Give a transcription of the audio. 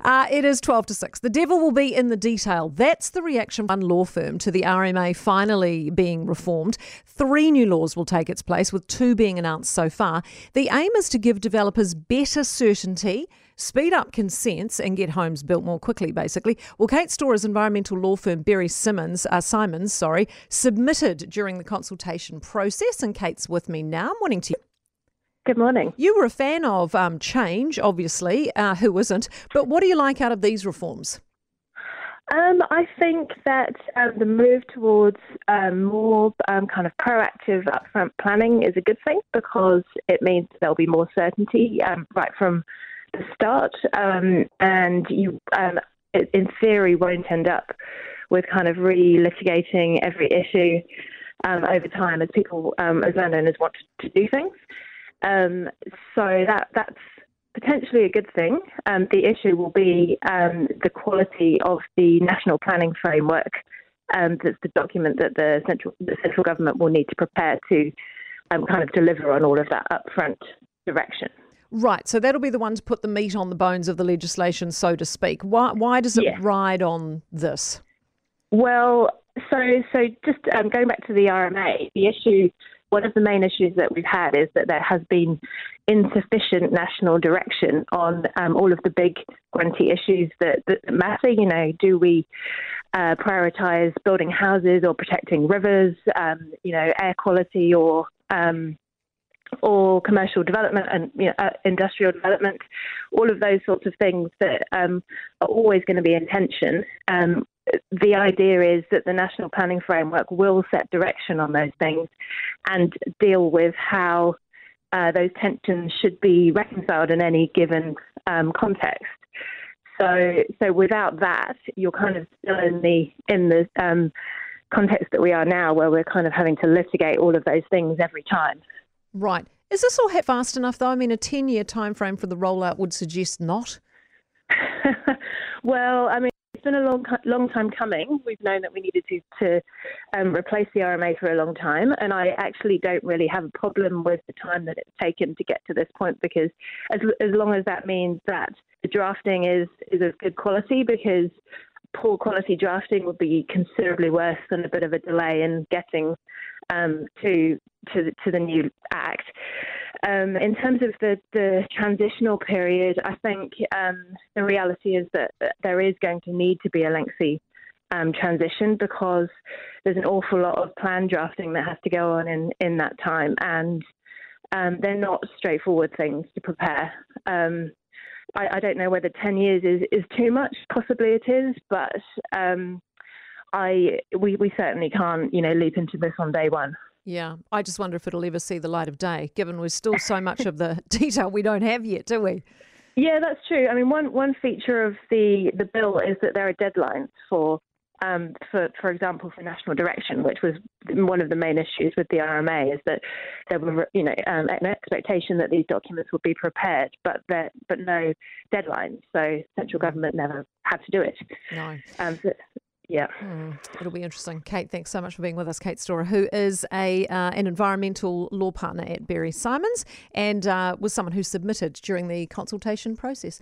Uh, it is 12 to 6. The devil will be in the detail. That's the reaction from one law firm to the RMA finally being reformed. Three new laws will take its place, with two being announced so far. The aim is to give developers better certainty speed up consents and get homes built more quickly, basically. Well, Kate Storer's environmental law firm Berry Simmons, uh, Simons, sorry, submitted during the consultation process, and Kate's with me now. Morning to you. Good morning. You were a fan of um, change, obviously. Uh, who isn't? But what do you like out of these reforms? Um, I think that um, the move towards um, more um, kind of proactive upfront planning is a good thing because it means there'll be more certainty um, right from the start, um, and you, in theory, won't end up with kind of re-litigating every issue over time as people, as landowners, want to do things. Um, so that that's potentially a good thing. Um, the issue will be um, the quality of the national planning framework. Um, that's the document that the central the central government will need to prepare to um, kind of deliver on all of that upfront direction. Right, so that'll be the one to put the meat on the bones of the legislation, so to speak. Why, why does it yeah. ride on this? Well, so so just um, going back to the RMA, the issue one of the main issues that we've had is that there has been insufficient national direction on um, all of the big grunty issues that, that matter. You know, do we uh, prioritise building houses or protecting rivers? Um, you know, air quality or um, or commercial development and you know, uh, industrial development, all of those sorts of things that um, are always going to be in tension. Um, the idea is that the national planning framework will set direction on those things and deal with how uh, those tensions should be reconciled in any given um, context. So, so without that, you're kind of still in the in the um, context that we are now, where we're kind of having to litigate all of those things every time. Right. Is this all fast enough, though? I mean, a ten-year time frame for the rollout would suggest not. well, I mean been a long, long time coming. We've known that we needed to, to um, replace the RMA for a long time, and I actually don't really have a problem with the time that it's taken to get to this point because as, as long as that means that the drafting is, is of good quality, because poor quality drafting would be considerably worse than a bit of a delay in getting um, to to the, to the new act. Um, in terms of the, the transitional period, I think um, the reality is that there is going to need to be a lengthy um, transition because there's an awful lot of plan drafting that has to go on in, in that time, and um, they're not straightforward things to prepare. I, I, don't know whether 10 years is, is too much, possibly it is, but um, I we, we certainly can't you know leap into this on day one. Yeah, I just wonder if it'll ever see the light of day, given we're still so much of the detail we don't have yet, do we? Yeah, that's true. I mean, one one feature of the the bill is that there are deadlines for. Um, for for example, for national direction, which was one of the main issues with the RMA, is that there were you know um, an expectation that these documents would be prepared, but there, but no deadlines. So central government never had to do it. No. Um, so, yeah. Mm, it'll be interesting. Kate, thanks so much for being with us. Kate Storer, who is a uh, an environmental law partner at Berry Simons and uh, was someone who submitted during the consultation process.